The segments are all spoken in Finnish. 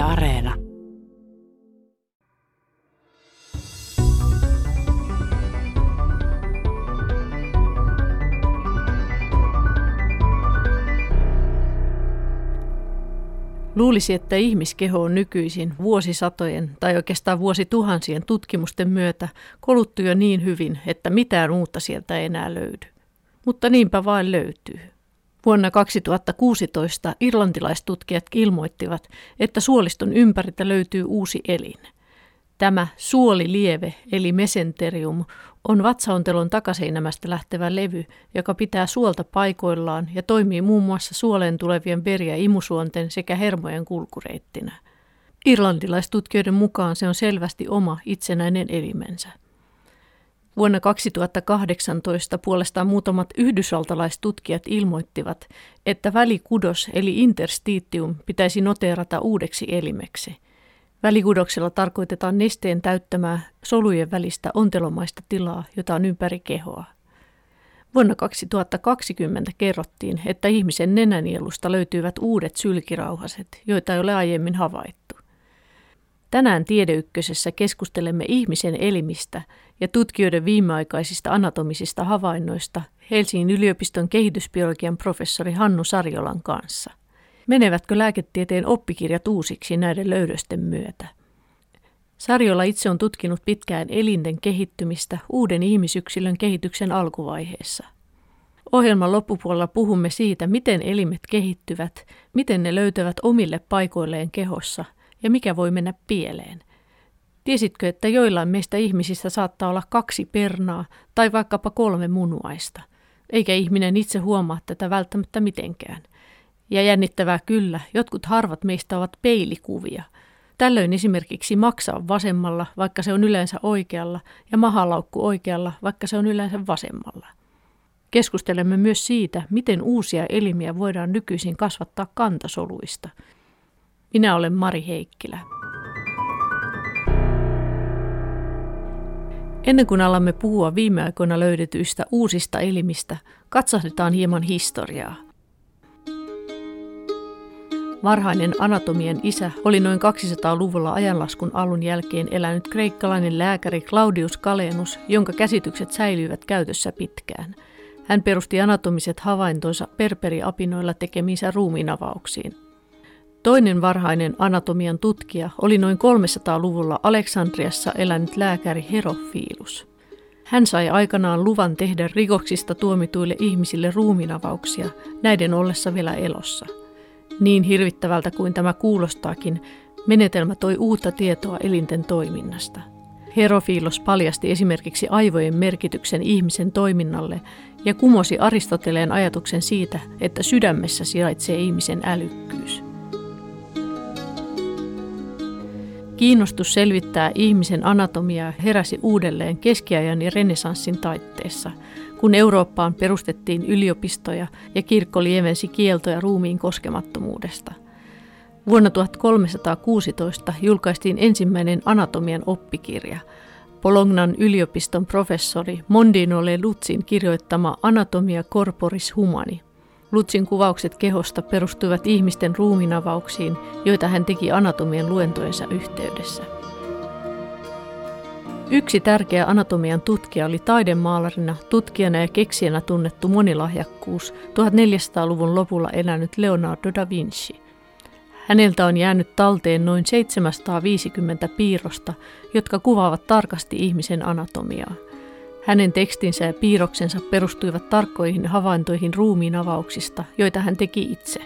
Areena. Luulisi, että ihmiskeho on nykyisin vuosisatojen tai oikeastaan vuosituhansien tutkimusten myötä koluttu jo niin hyvin, että mitään uutta sieltä ei enää löydy. Mutta niinpä vain löytyy. Vuonna 2016 irlantilaistutkijat ilmoittivat, että suoliston ympäriltä löytyy uusi elin. Tämä suolilieve eli mesenterium on vatsaontelon takaseinämästä lähtevä levy, joka pitää suolta paikoillaan ja toimii muun muassa suoleen tulevien veri- ja imusuonten sekä hermojen kulkureittinä. Irlantilaistutkijoiden mukaan se on selvästi oma itsenäinen elimensä. Vuonna 2018 puolestaan muutamat yhdysvaltalaistutkijat ilmoittivat, että välikudos eli interstitium pitäisi noteerata uudeksi elimeksi. Välikudoksella tarkoitetaan nesteen täyttämää solujen välistä ontelomaista tilaa, jota on ympäri kehoa. Vuonna 2020 kerrottiin, että ihmisen nenänielusta löytyvät uudet sylkirauhaset, joita ei ole aiemmin havaittu. Tänään Tiedeykkösessä keskustelemme ihmisen elimistä ja tutkijoiden viimeaikaisista anatomisista havainnoista Helsingin yliopiston kehitysbiologian professori Hannu Sarjolan kanssa. Menevätkö lääketieteen oppikirjat uusiksi näiden löydösten myötä? Sarjola itse on tutkinut pitkään elinten kehittymistä uuden ihmisyksilön kehityksen alkuvaiheessa. Ohjelman loppupuolella puhumme siitä, miten elimet kehittyvät, miten ne löytävät omille paikoilleen kehossa ja mikä voi mennä pieleen. Tiesitkö, että joillain meistä ihmisistä saattaa olla kaksi pernaa tai vaikkapa kolme munuaista, eikä ihminen itse huomaa tätä välttämättä mitenkään. Ja jännittävää kyllä, jotkut harvat meistä ovat peilikuvia. Tällöin esimerkiksi maksaa vasemmalla, vaikka se on yleensä oikealla, ja mahalaukku oikealla, vaikka se on yleensä vasemmalla. Keskustelemme myös siitä, miten uusia elimiä voidaan nykyisin kasvattaa kantasoluista. Minä olen Mari Heikkilä. Ennen kuin alamme puhua viime aikoina löydetyistä uusista elimistä, katsahdetaan hieman historiaa. Varhainen anatomien isä oli noin 200-luvulla ajanlaskun alun jälkeen elänyt kreikkalainen lääkäri Claudius Kalenus, jonka käsitykset säilyivät käytössä pitkään. Hän perusti anatomiset havaintonsa perperiapinoilla tekemiinsä ruumiinavauksiin. Toinen varhainen anatomian tutkija oli noin 300-luvulla Aleksandriassa elänyt lääkäri Herofiilus. Hän sai aikanaan luvan tehdä rikoksista tuomituille ihmisille ruuminavauksia, näiden ollessa vielä elossa. Niin hirvittävältä kuin tämä kuulostaakin, menetelmä toi uutta tietoa elinten toiminnasta. Herofiilos paljasti esimerkiksi aivojen merkityksen ihmisen toiminnalle ja kumosi Aristoteleen ajatuksen siitä, että sydämessä sijaitsee ihmisen älykkyys. Kiinnostus selvittää ihmisen anatomiaa heräsi uudelleen keskiajan ja renesanssin taitteessa, kun Eurooppaan perustettiin yliopistoja ja kirkko lievensi kieltoja ruumiin koskemattomuudesta. Vuonna 1316 julkaistiin ensimmäinen anatomian oppikirja, Polognan yliopiston professori Mondino Le Lutzin kirjoittama Anatomia corporis humani – Lutsin kuvaukset kehosta perustuivat ihmisten ruuminavauksiin, joita hän teki anatomian luentojensa yhteydessä. Yksi tärkeä anatomian tutkija oli taidemaalarina, tutkijana ja keksijänä tunnettu monilahjakkuus 1400-luvun lopulla elänyt Leonardo da Vinci. Häneltä on jäänyt talteen noin 750 piirrosta, jotka kuvaavat tarkasti ihmisen anatomiaa – hänen tekstinsä ja piirroksensa perustuivat tarkkoihin havaintoihin ruumiin avauksista, joita hän teki itse.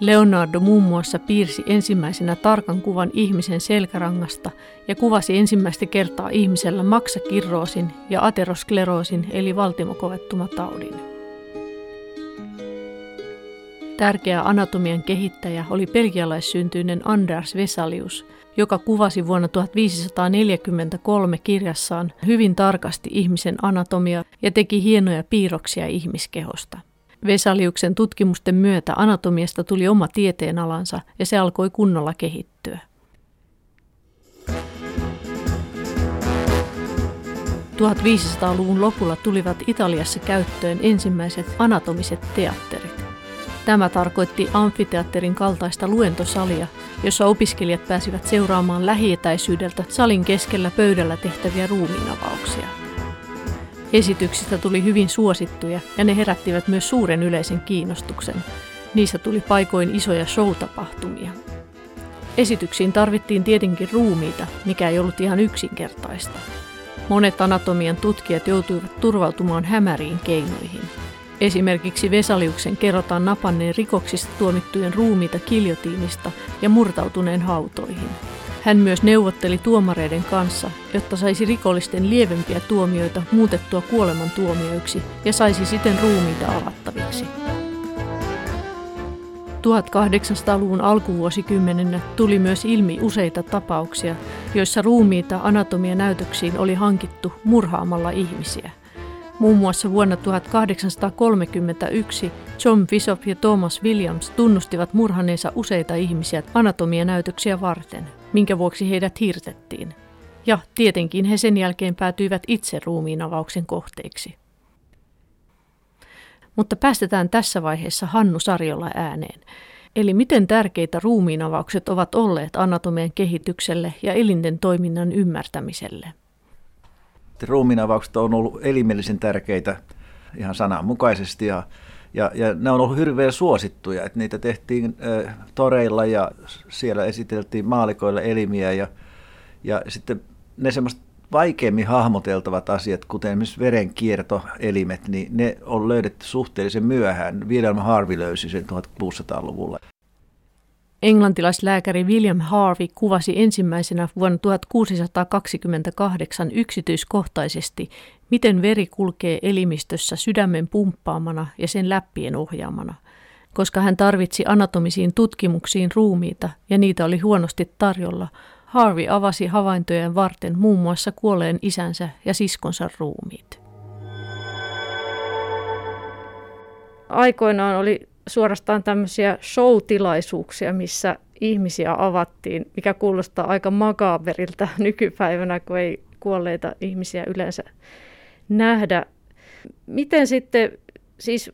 Leonardo muun muassa piirsi ensimmäisenä tarkan kuvan ihmisen selkärangasta ja kuvasi ensimmäistä kertaa ihmisellä maksakirroosin ja ateroskleroosin eli valtimokovettumataudin. Tärkeä anatomian kehittäjä oli belgialaissyntyinen Anders Vesalius – joka kuvasi vuonna 1543 kirjassaan hyvin tarkasti ihmisen anatomia ja teki hienoja piirroksia ihmiskehosta. Vesaliuksen tutkimusten myötä anatomiasta tuli oma tieteenalansa ja se alkoi kunnolla kehittyä. 1500-luvun lopulla tulivat Italiassa käyttöön ensimmäiset anatomiset teatterit. Tämä tarkoitti amfiteatterin kaltaista luentosalia, jossa opiskelijat pääsivät seuraamaan lähietäisyydeltä salin keskellä pöydällä tehtäviä ruumiinavauksia. Esityksistä tuli hyvin suosittuja ja ne herättivät myös suuren yleisen kiinnostuksen. Niissä tuli paikoin isoja showtapahtumia. Esityksiin tarvittiin tietenkin ruumiita, mikä ei ollut ihan yksinkertaista. Monet anatomian tutkijat joutuivat turvautumaan hämäriin keinoihin. Esimerkiksi Vesaliuksen kerrotaan napanneen rikoksista tuomittujen ruumiita kiljotiinista ja murtautuneen hautoihin. Hän myös neuvotteli tuomareiden kanssa, jotta saisi rikollisten lievempiä tuomioita muutettua kuolemantuomioiksi ja saisi siten ruumiita avattaviksi. 1800-luvun alkuvuosikymmenenä tuli myös ilmi useita tapauksia, joissa ruumiita anatomianäytöksiin oli hankittu murhaamalla ihmisiä. Muun muassa vuonna 1831 John Bishop ja Thomas Williams tunnustivat murhaneensa useita ihmisiä anatomianäytöksiä varten, minkä vuoksi heidät hirtettiin. Ja tietenkin he sen jälkeen päätyivät itse ruumiinavauksen kohteiksi. Mutta päästetään tässä vaiheessa Hannu Sarjola ääneen. Eli miten tärkeitä ruumiinavaukset ovat olleet anatomian kehitykselle ja elinten toiminnan ymmärtämiselle? Ruumiinavaukset on ollut elimellisen tärkeitä ihan sananmukaisesti ja, ja, ja ne on ollut hirveän suosittuja. Että niitä tehtiin äh, toreilla ja siellä esiteltiin maalikoille elimiä ja, ja sitten ne semmoista vaikeimmin hahmoteltavat asiat, kuten esimerkiksi verenkiertoelimet, niin ne on löydetty suhteellisen myöhään. William Harvey löysi sen 1600-luvulla. Englantilaislääkäri William Harvey kuvasi ensimmäisenä vuonna 1628 yksityiskohtaisesti, miten veri kulkee elimistössä sydämen pumppaamana ja sen läppien ohjaamana. Koska hän tarvitsi anatomisiin tutkimuksiin ruumiita ja niitä oli huonosti tarjolla, Harvey avasi havaintojen varten muun muassa kuolleen isänsä ja siskonsa ruumiit. Aikoinaan oli suorastaan tämmöisiä show-tilaisuuksia, missä ihmisiä avattiin, mikä kuulostaa aika makaaberilta nykypäivänä, kun ei kuolleita ihmisiä yleensä nähdä. Miten sitten, siis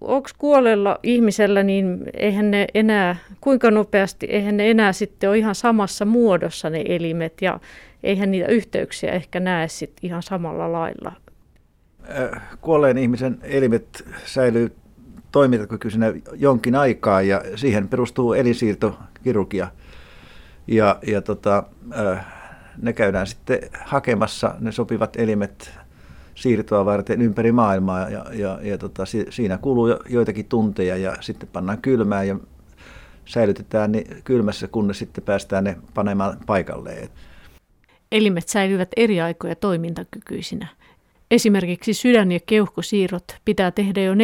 onko kuolella ihmisellä, niin eihän ne enää, kuinka nopeasti, eihän ne enää sitten ole ihan samassa muodossa ne elimet ja eihän niitä yhteyksiä ehkä näe sitten ihan samalla lailla. Äh, kuolleen ihmisen elimet säilyy toimintakykyisenä jonkin aikaa ja siihen perustuu elinsiirtokirurgia. Ja, ja tota, äh, ne käydään sitten hakemassa ne sopivat elimet siirtoa varten ympäri maailmaa ja, ja, ja tota, siinä kuluu jo, joitakin tunteja ja sitten pannaan kylmään ja säilytetään ne kylmässä, kunnes sitten päästään ne panemaan paikalleen. Elimet säilyvät eri aikoja toimintakykyisinä. Esimerkiksi sydän- ja keuhkosiirrot pitää tehdä jo 4-6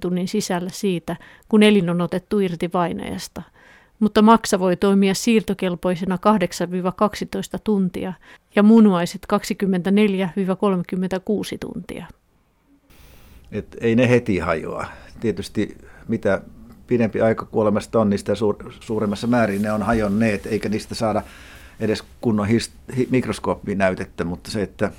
tunnin sisällä siitä, kun elin on otettu irti vainajasta – mutta maksa voi toimia siirtokelpoisena 8-12 tuntia ja munuaiset 24-36 tuntia. Et ei ne heti hajoa. Tietysti mitä pidempi aika kuolemasta on, niin sitä suur, suuremmassa määrin ne on hajonneet, eikä niistä saada edes kunnon his, hi, mikroskooppinäytettä, mutta se, että,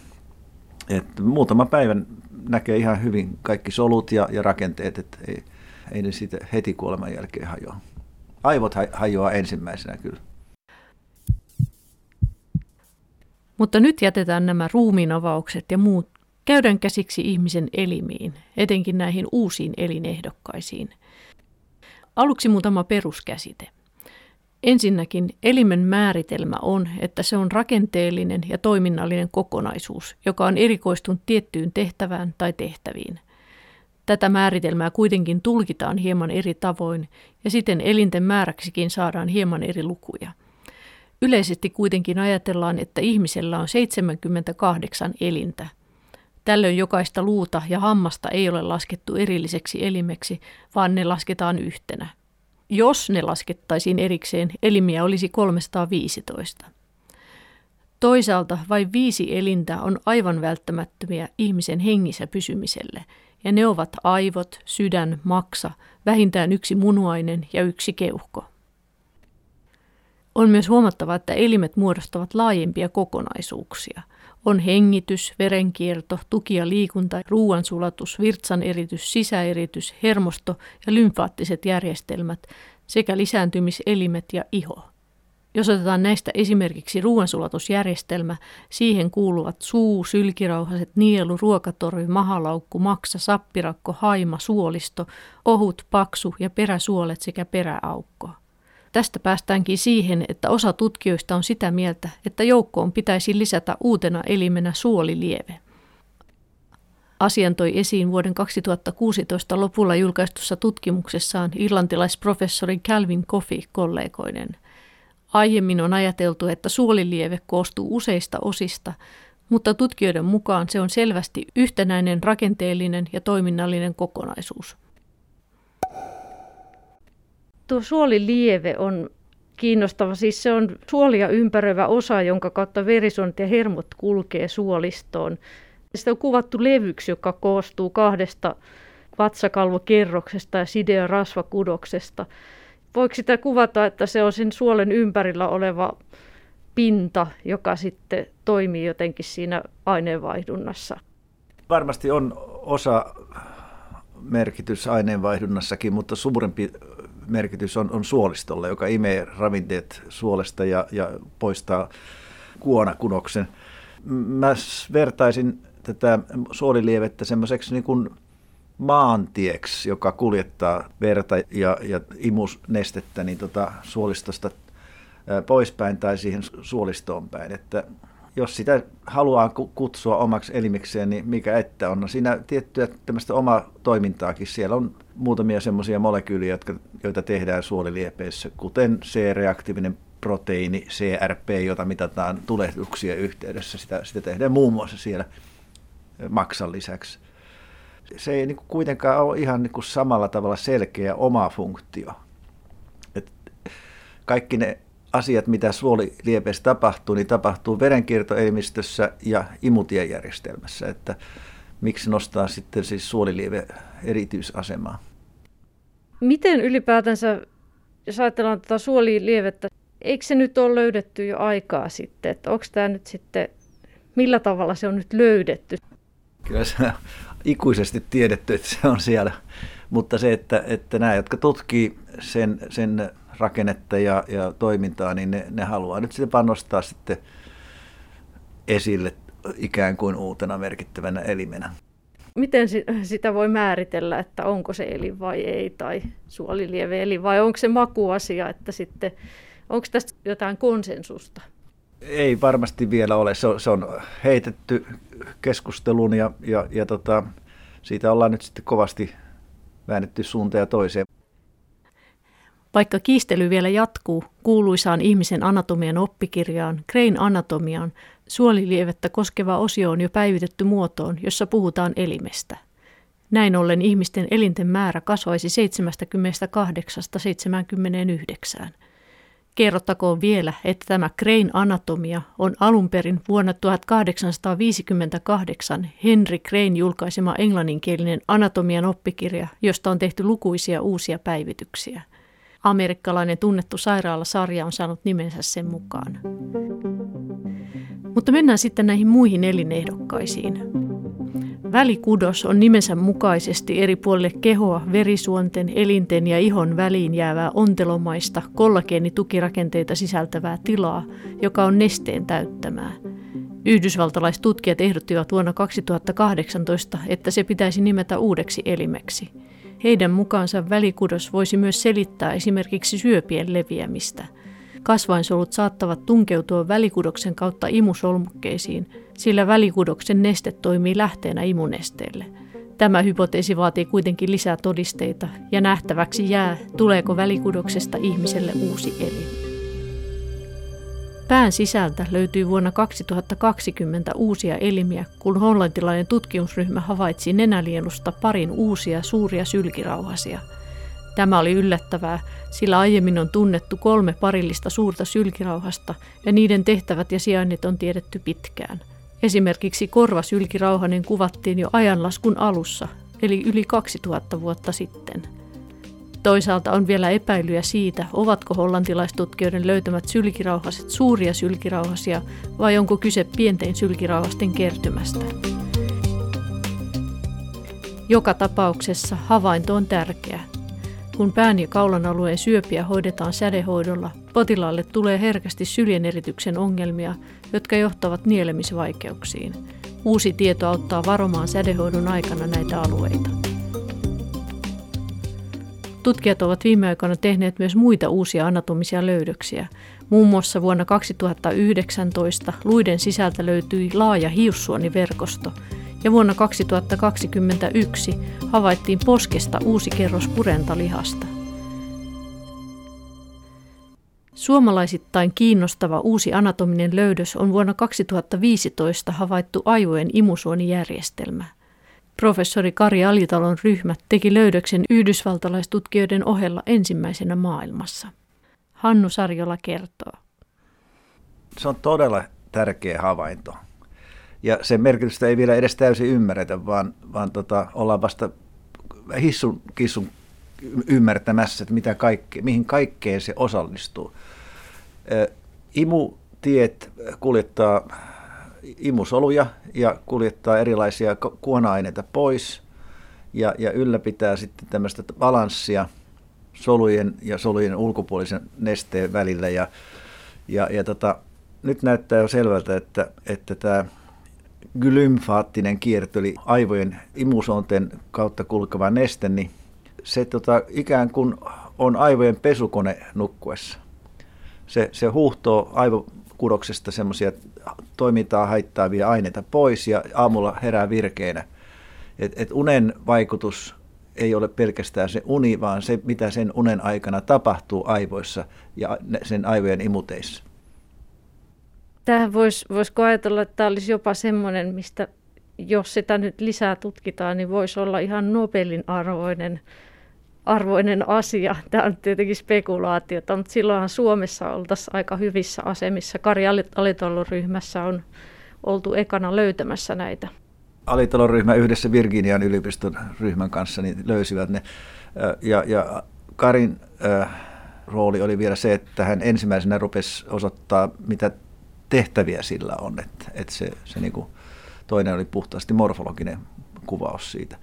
että muutama päivän näkee ihan hyvin kaikki solut ja, ja rakenteet, että ei, ei ne siitä heti kuoleman jälkeen hajoa aivot hajoaa ensimmäisenä kyllä. Mutta nyt jätetään nämä ruumiinavaukset ja muut. Käydään käsiksi ihmisen elimiin, etenkin näihin uusiin elinehdokkaisiin. Aluksi muutama peruskäsite. Ensinnäkin elimen määritelmä on, että se on rakenteellinen ja toiminnallinen kokonaisuus, joka on erikoistunut tiettyyn tehtävään tai tehtäviin – Tätä määritelmää kuitenkin tulkitaan hieman eri tavoin ja siten elinten määräksikin saadaan hieman eri lukuja. Yleisesti kuitenkin ajatellaan, että ihmisellä on 78 elintä. Tällöin jokaista luuta ja hammasta ei ole laskettu erilliseksi elimeksi, vaan ne lasketaan yhtenä. Jos ne laskettaisiin erikseen, elimiä olisi 315. Toisaalta vain viisi elintä on aivan välttämättömiä ihmisen hengissä pysymiselle – ja ne ovat aivot, sydän, maksa, vähintään yksi munuainen ja yksi keuhko. On myös huomattava, että elimet muodostavat laajempia kokonaisuuksia. On hengitys, verenkierto, tuki ja liikunta, ruoansulatus, virtsan eritys, sisäeritys, hermosto ja lymfaattiset järjestelmät sekä lisääntymiselimet ja iho. Jos otetaan näistä esimerkiksi ruoansulatusjärjestelmä, siihen kuuluvat suu, sylkirauhaset, nielu, ruokatory, mahalaukku, maksa, sappirakko, haima, suolisto, ohut, paksu ja peräsuolet sekä peräaukko. Tästä päästäänkin siihen, että osa tutkijoista on sitä mieltä, että joukkoon pitäisi lisätä uutena elimenä suolilieve. Asian toi esiin vuoden 2016 lopulla julkaistussa tutkimuksessaan irlantilaisprofessori Calvin Coffey kollegoinen. Aiemmin on ajateltu, että suolilieve koostuu useista osista, mutta tutkijoiden mukaan se on selvästi yhtenäinen rakenteellinen ja toiminnallinen kokonaisuus. Tuo suolilieve on kiinnostava. Siis se on suolia ympäröivä osa, jonka kautta verisuonet ja hermot kulkee suolistoon. Sitä on kuvattu levyksi, joka koostuu kahdesta vatsakalvokerroksesta ja side- ja rasvakudoksesta. Voiko sitä kuvata, että se on sen suolen ympärillä oleva pinta, joka sitten toimii jotenkin siinä aineenvaihdunnassa? Varmasti on osa merkitys aineenvaihdunnassakin, mutta suurempi merkitys on, on suolistolle, joka imee ravinteet suolesta ja, ja poistaa kuonakunoksen. Mä vertaisin tätä suolilievettä semmoiseksi niin kuin maantieksi, joka kuljettaa verta ja, ja imusnestettä niin tota suolistosta poispäin tai siihen suolistoon päin. Että jos sitä haluaa kutsua omaksi elimikseen, niin mikä että on. No siinä tiettyä tämmöistä omaa toimintaakin. Siellä on muutamia semmoisia molekyyliä, jotka, joita tehdään suoliliepeissä, kuten C-reaktiivinen proteiini, CRP, jota mitataan tulehduksien yhteydessä. Sitä, sitä tehdään muun muassa siellä maksan lisäksi. Se ei niin kuin kuitenkaan ole ihan niin kuin samalla tavalla selkeä oma funktio. Et kaikki ne asiat, mitä suoliliepeessä tapahtuu, niin tapahtuu verenkiertoelimistössä ja imutiejärjestelmässä. Että miksi nostaa sitten siis suolilieve erityisasemaa? Miten ylipäätänsä, jos ajatellaan tätä suolilievettä, eikö se nyt ole löydetty jo aikaa sitten? Että onko tämä nyt sitten, millä tavalla se on nyt löydetty? Kyllä se on ikuisesti tiedetty, että se on siellä. Mutta se, että, että nämä, jotka tutkii sen, sen rakennetta ja, ja toimintaa, niin ne, ne haluaa nyt sitten vaan nostaa sitten esille ikään kuin uutena merkittävänä elimenä. Miten sitä voi määritellä, että onko se elin vai ei, tai suolilieve elin, vai onko se makuasia, että sitten, onko tästä jotain konsensusta? Ei varmasti vielä ole. Se on, se on heitetty keskusteluun ja, ja, ja tota, siitä ollaan nyt sitten kovasti väännetty suuntaan ja toiseen. Vaikka kiistely vielä jatkuu kuuluisaan ihmisen anatomian oppikirjaan, Krain anatomiaan, suolilievettä koskeva osio on jo päivitetty muotoon, jossa puhutaan elimestä. Näin ollen ihmisten elinten määrä kasvaisi 78-79. Kerrottakoon vielä, että tämä Krain anatomia on alun perin vuonna 1858 Henry Crane julkaisema englanninkielinen anatomian oppikirja, josta on tehty lukuisia uusia päivityksiä. Amerikkalainen tunnettu sairaalasarja on saanut nimensä sen mukaan. Mutta mennään sitten näihin muihin elinehdokkaisiin. Välikudos on nimensä mukaisesti eri puolille kehoa, verisuonten, elinten ja ihon väliin jäävää ontelomaista kollageenitukirakenteita sisältävää tilaa, joka on nesteen täyttämää. Yhdysvaltalaistutkijat ehdottivat vuonna 2018, että se pitäisi nimetä uudeksi elimeksi – heidän mukaansa välikudos voisi myös selittää esimerkiksi syöpien leviämistä. Kasvainsolut saattavat tunkeutua välikudoksen kautta imusolmukkeisiin, sillä välikudoksen neste toimii lähteenä imunesteelle. Tämä hypoteesi vaatii kuitenkin lisää todisteita ja nähtäväksi jää, tuleeko välikudoksesta ihmiselle uusi elin. Pään sisältä löytyi vuonna 2020 uusia elimiä, kun hollantilainen tutkimusryhmä havaitsi nenälielusta parin uusia suuria sylkirauhasia. Tämä oli yllättävää, sillä aiemmin on tunnettu kolme parillista suurta sylkirauhasta ja niiden tehtävät ja sijainnit on tiedetty pitkään. Esimerkiksi korvasylkirauhanen kuvattiin jo ajanlaskun alussa, eli yli 2000 vuotta sitten – Toisaalta on vielä epäilyjä siitä, ovatko hollantilaistutkijoiden löytämät sylkirauhaset suuria sylkirauhasia vai onko kyse pienten sylkirauhasten kertymästä. Joka tapauksessa havainto on tärkeä. Kun pään ja kaulan alueen syöpiä hoidetaan sädehoidolla, potilaalle tulee herkästi syljenerityksen ongelmia, jotka johtavat nielemisvaikeuksiin. Uusi tieto auttaa varomaan sädehoidon aikana näitä alueita. Tutkijat ovat viime aikoina tehneet myös muita uusia anatomisia löydöksiä. Muun muassa vuonna 2019 luiden sisältä löytyi laaja hiussuoniverkosto, ja vuonna 2021 havaittiin poskesta uusi kerros purentalihasta. Suomalaisittain kiinnostava uusi anatominen löydös on vuonna 2015 havaittu aivojen imusuonijärjestelmä. Professori Kari Alitalon ryhmä teki löydöksen yhdysvaltalaistutkijoiden ohella ensimmäisenä maailmassa. Hannu Sarjola kertoo. Se on todella tärkeä havainto. Ja sen merkitystä ei vielä edes täysin ymmärretä, vaan, vaan tota, ollaan vasta hissun kissun ymmärtämässä, että mitä kaikke, mihin kaikkeen se osallistuu. Imutiet kuljettaa imusoluja ja kuljettaa erilaisia kuona-aineita pois ja, ja ylläpitää sitten tämmöistä balanssia solujen ja solujen ulkopuolisen nesteen välillä. Ja, ja, ja tota, nyt näyttää jo selvältä, että, että tämä glymfaattinen kierto, eli aivojen imusoonten kautta kulkeva neste, niin se tota, ikään kuin on aivojen pesukone nukkuessa. Se, se huuhtoo aivokudoksesta semmoisia toimintaa haittaavia aineita pois ja aamulla herää virkeinä. Et, et unen vaikutus ei ole pelkästään se uni, vaan se, mitä sen unen aikana tapahtuu aivoissa ja sen aivojen imuteissa. Tähän voisi vois ajatella, että tämä olisi jopa semmoinen, mistä jos sitä nyt lisää tutkitaan, niin voisi olla ihan Nobelin arvoinen, arvoinen asia. Tämä on tietenkin spekulaatiota, mutta silloinhan Suomessa oltaisiin aika hyvissä asemissa. Kari Alitalon ryhmässä on oltu ekana löytämässä näitä. Alitalon ryhmä yhdessä Virginian yliopiston ryhmän kanssa niin löysivät ne. Ja, ja Karin äh, rooli oli vielä se, että hän ensimmäisenä rupesi osoittaa, mitä tehtäviä sillä on. Että, että se, se niin kuin, toinen oli puhtaasti morfologinen kuvaus siitä.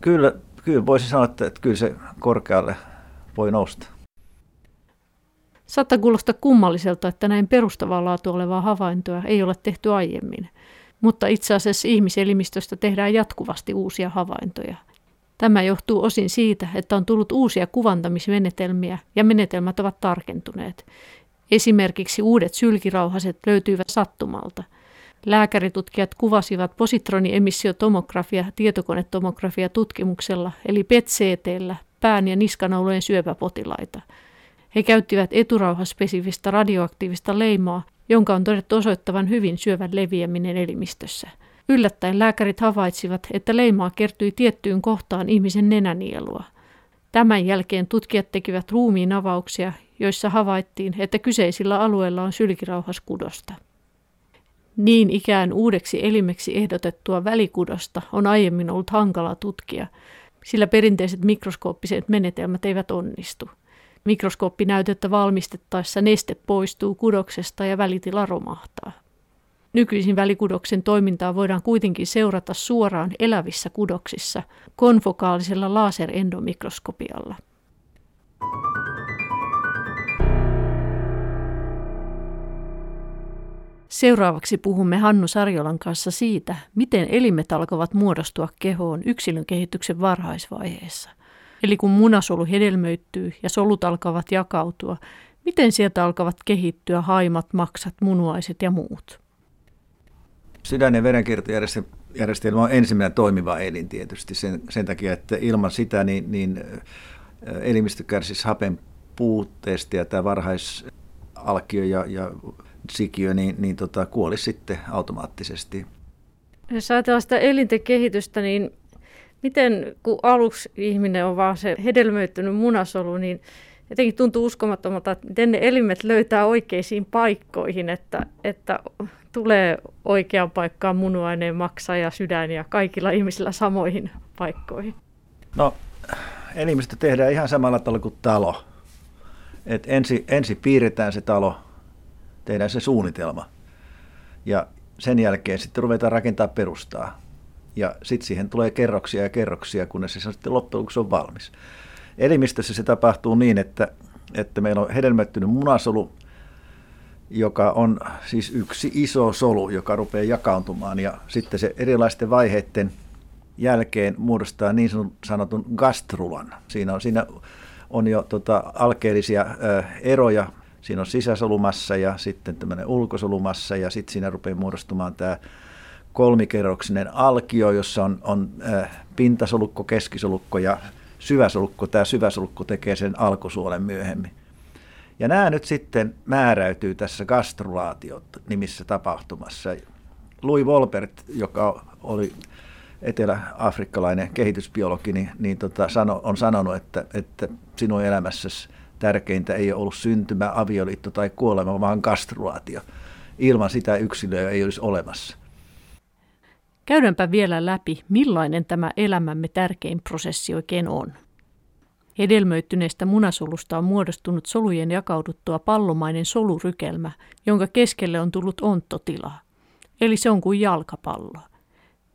Kyllä, kyllä voisi sanoa, että, että kyllä se korkealle voi nousta. Saattaa kuulostaa kummalliselta, että näin perustavaa laatua olevaa havaintoa ei ole tehty aiemmin. Mutta itse asiassa ihmiselimistöstä tehdään jatkuvasti uusia havaintoja. Tämä johtuu osin siitä, että on tullut uusia kuvantamismenetelmiä ja menetelmät ovat tarkentuneet. Esimerkiksi uudet sylkirauhaset löytyivät sattumalta. Lääkäritutkijat kuvasivat positroniemissiotomografia tietokonetomografia tutkimuksella eli PET-CTllä pään ja niskanaulojen syöpäpotilaita. He käyttivät eturauhaspesifistä radioaktiivista leimaa, jonka on todettu osoittavan hyvin syövän leviäminen elimistössä. Yllättäen lääkärit havaitsivat, että leimaa kertyi tiettyyn kohtaan ihmisen nenänielua. Tämän jälkeen tutkijat tekivät ruumiin avauksia, joissa havaittiin, että kyseisillä alueilla on sylkirauhaskudosta. Niin ikään uudeksi elimeksi ehdotettua välikudosta on aiemmin ollut hankala tutkia, sillä perinteiset mikroskooppiset menetelmät eivät onnistu. Mikroskooppinäytettä valmistettaessa neste poistuu kudoksesta ja välitila romahtaa. Nykyisin välikudoksen toimintaa voidaan kuitenkin seurata suoraan elävissä kudoksissa konfokaalisella laserendomikroskopialla. Seuraavaksi puhumme Hannu Sarjolan kanssa siitä, miten elimet alkavat muodostua kehoon yksilön kehityksen varhaisvaiheessa. Eli kun munasolu hedelmöittyy ja solut alkavat jakautua, miten sieltä alkavat kehittyä haimat, maksat, munuaiset ja muut. Sydän- ja verenkiertojärjestelmä on ensimmäinen toimiva elin tietysti sen, sen takia, että ilman sitä niin, niin elimistö kärsisi hapen puutteesta ja tämä varhaisalkio ja, ja sikiö, niin, niin tota, kuolisi sitten automaattisesti. Jos ajatellaan sitä elinten kehitystä, niin miten kun aluksi ihminen on vaan se hedelmöittynyt munasolu, niin jotenkin tuntuu uskomattomalta, että miten ne elimet löytää oikeisiin paikkoihin, että, että tulee oikeaan paikkaan munuaineen maksa ja sydän ja kaikilla ihmisillä samoihin paikkoihin. No elimistö tehdään ihan samalla tavalla kuin talo. Et ensi, ensi piirretään se talo, tehdään se suunnitelma ja sen jälkeen sitten ruvetaan rakentaa perustaa. Ja sitten siihen tulee kerroksia ja kerroksia, kunnes se sitten loppujen on valmis. Elimistössä se tapahtuu niin, että, että meillä on hedelmättynyt munasolu, joka on siis yksi iso solu, joka rupeaa jakaantumaan ja sitten se erilaisten vaiheiden jälkeen muodostaa niin sanotun gastrulan. Siinä on, siinä on jo tota, alkeellisia eroja. Siinä on sisäsolumassa ja sitten tämmöinen ulkosolumassa ja sitten siinä rupeaa muodostumaan tämä kolmikerroksinen alkio, jossa on, on ö, pintasolukko, keskisolukko ja syväsolukko. Tämä syväsolukko tekee sen alkusuolen myöhemmin. Ja nämä nyt sitten määräytyy tässä gastrulaatiot nimissä tapahtumassa. Louis Wolbert, joka oli etelä-afrikkalainen kehitysbiologi, niin, niin tota, sano, on sanonut, että, että sinun elämässäsi tärkeintä ei ole ollut syntymä, avioliitto tai kuolema, vaan gastrulaatio. Ilman sitä yksilöä ei olisi olemassa. Käydäänpä vielä läpi, millainen tämä elämämme tärkein prosessi oikein on. Hedelmöittyneestä munasolusta on muodostunut solujen jakauduttua pallomainen solurykelmä, jonka keskelle on tullut onttotila. Eli se on kuin jalkapallo.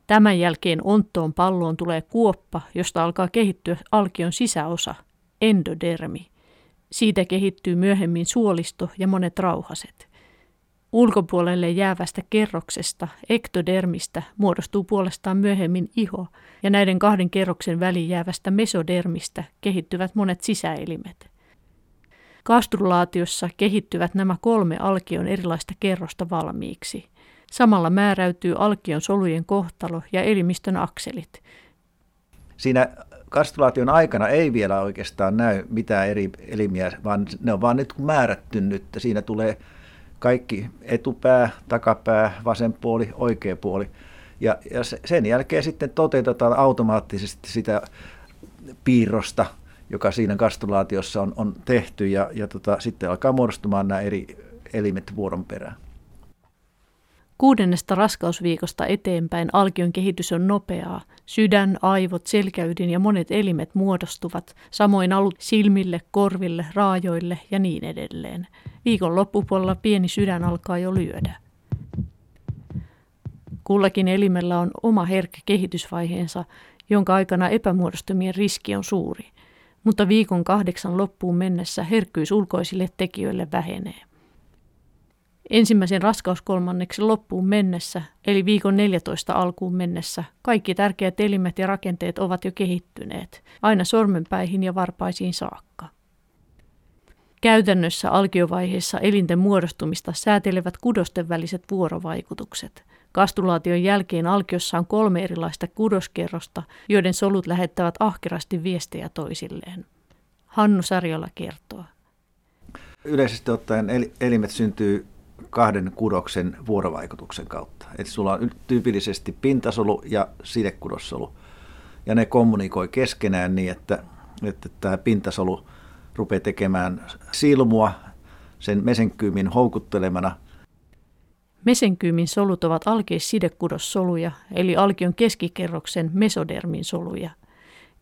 Tämän jälkeen onttoon palloon tulee kuoppa, josta alkaa kehittyä alkion sisäosa, endodermi. Siitä kehittyy myöhemmin suolisto ja monet rauhaset. Ulkopuolelle jäävästä kerroksesta, ektodermistä, muodostuu puolestaan myöhemmin iho, ja näiden kahden kerroksen väliin jäävästä mesodermistä kehittyvät monet sisäelimet. Kastrulaatiossa kehittyvät nämä kolme alkion erilaista kerrosta valmiiksi. Samalla määräytyy alkion solujen kohtalo ja elimistön akselit. Siinä kastrulaation aikana ei vielä oikeastaan näy mitään eri elimiä, vaan ne on vaan nyt määrätty nyt. Siinä tulee kaikki etupää, takapää, vasen puoli, oikea puoli. Ja, ja sen jälkeen sitten toteutetaan automaattisesti sitä piirrosta, joka siinä kastrulaatiossa on, on tehty, ja, ja tota, sitten alkaa muodostumaan nämä eri elimet vuoron perään. Kuudennesta raskausviikosta eteenpäin alkion kehitys on nopeaa. Sydän, aivot, selkäydin ja monet elimet muodostuvat, samoin alut silmille, korville, raajoille ja niin edelleen. Viikon loppupuolella pieni sydän alkaa jo lyödä. Kullakin elimellä on oma herkkä kehitysvaiheensa, jonka aikana epämuodostumien riski on suuri. Mutta viikon kahdeksan loppuun mennessä herkkyys ulkoisille tekijöille vähenee. Ensimmäisen raskauskolmanneksen loppuun mennessä, eli viikon 14 alkuun mennessä, kaikki tärkeät elimet ja rakenteet ovat jo kehittyneet, aina sormenpäihin ja varpaisiin saakka. Käytännössä alkiovaiheessa elinten muodostumista säätelevät kudosten väliset vuorovaikutukset. Kastulaation jälkeen alkiossa on kolme erilaista kudoskerrosta, joiden solut lähettävät ahkerasti viestejä toisilleen. Hannu Sarjola kertoo. Yleisesti ottaen elimet syntyy kahden kudoksen vuorovaikutuksen kautta. Että sulla on tyypillisesti pintasolu ja sidekudossolu. Ja ne kommunikoi keskenään niin, että, että tämä pintasolu rupeaa tekemään silmua sen mesenkyymin houkuttelemana. Mesenkyymin solut ovat alkeissidekudossoluja, eli alkion keskikerroksen mesodermin soluja.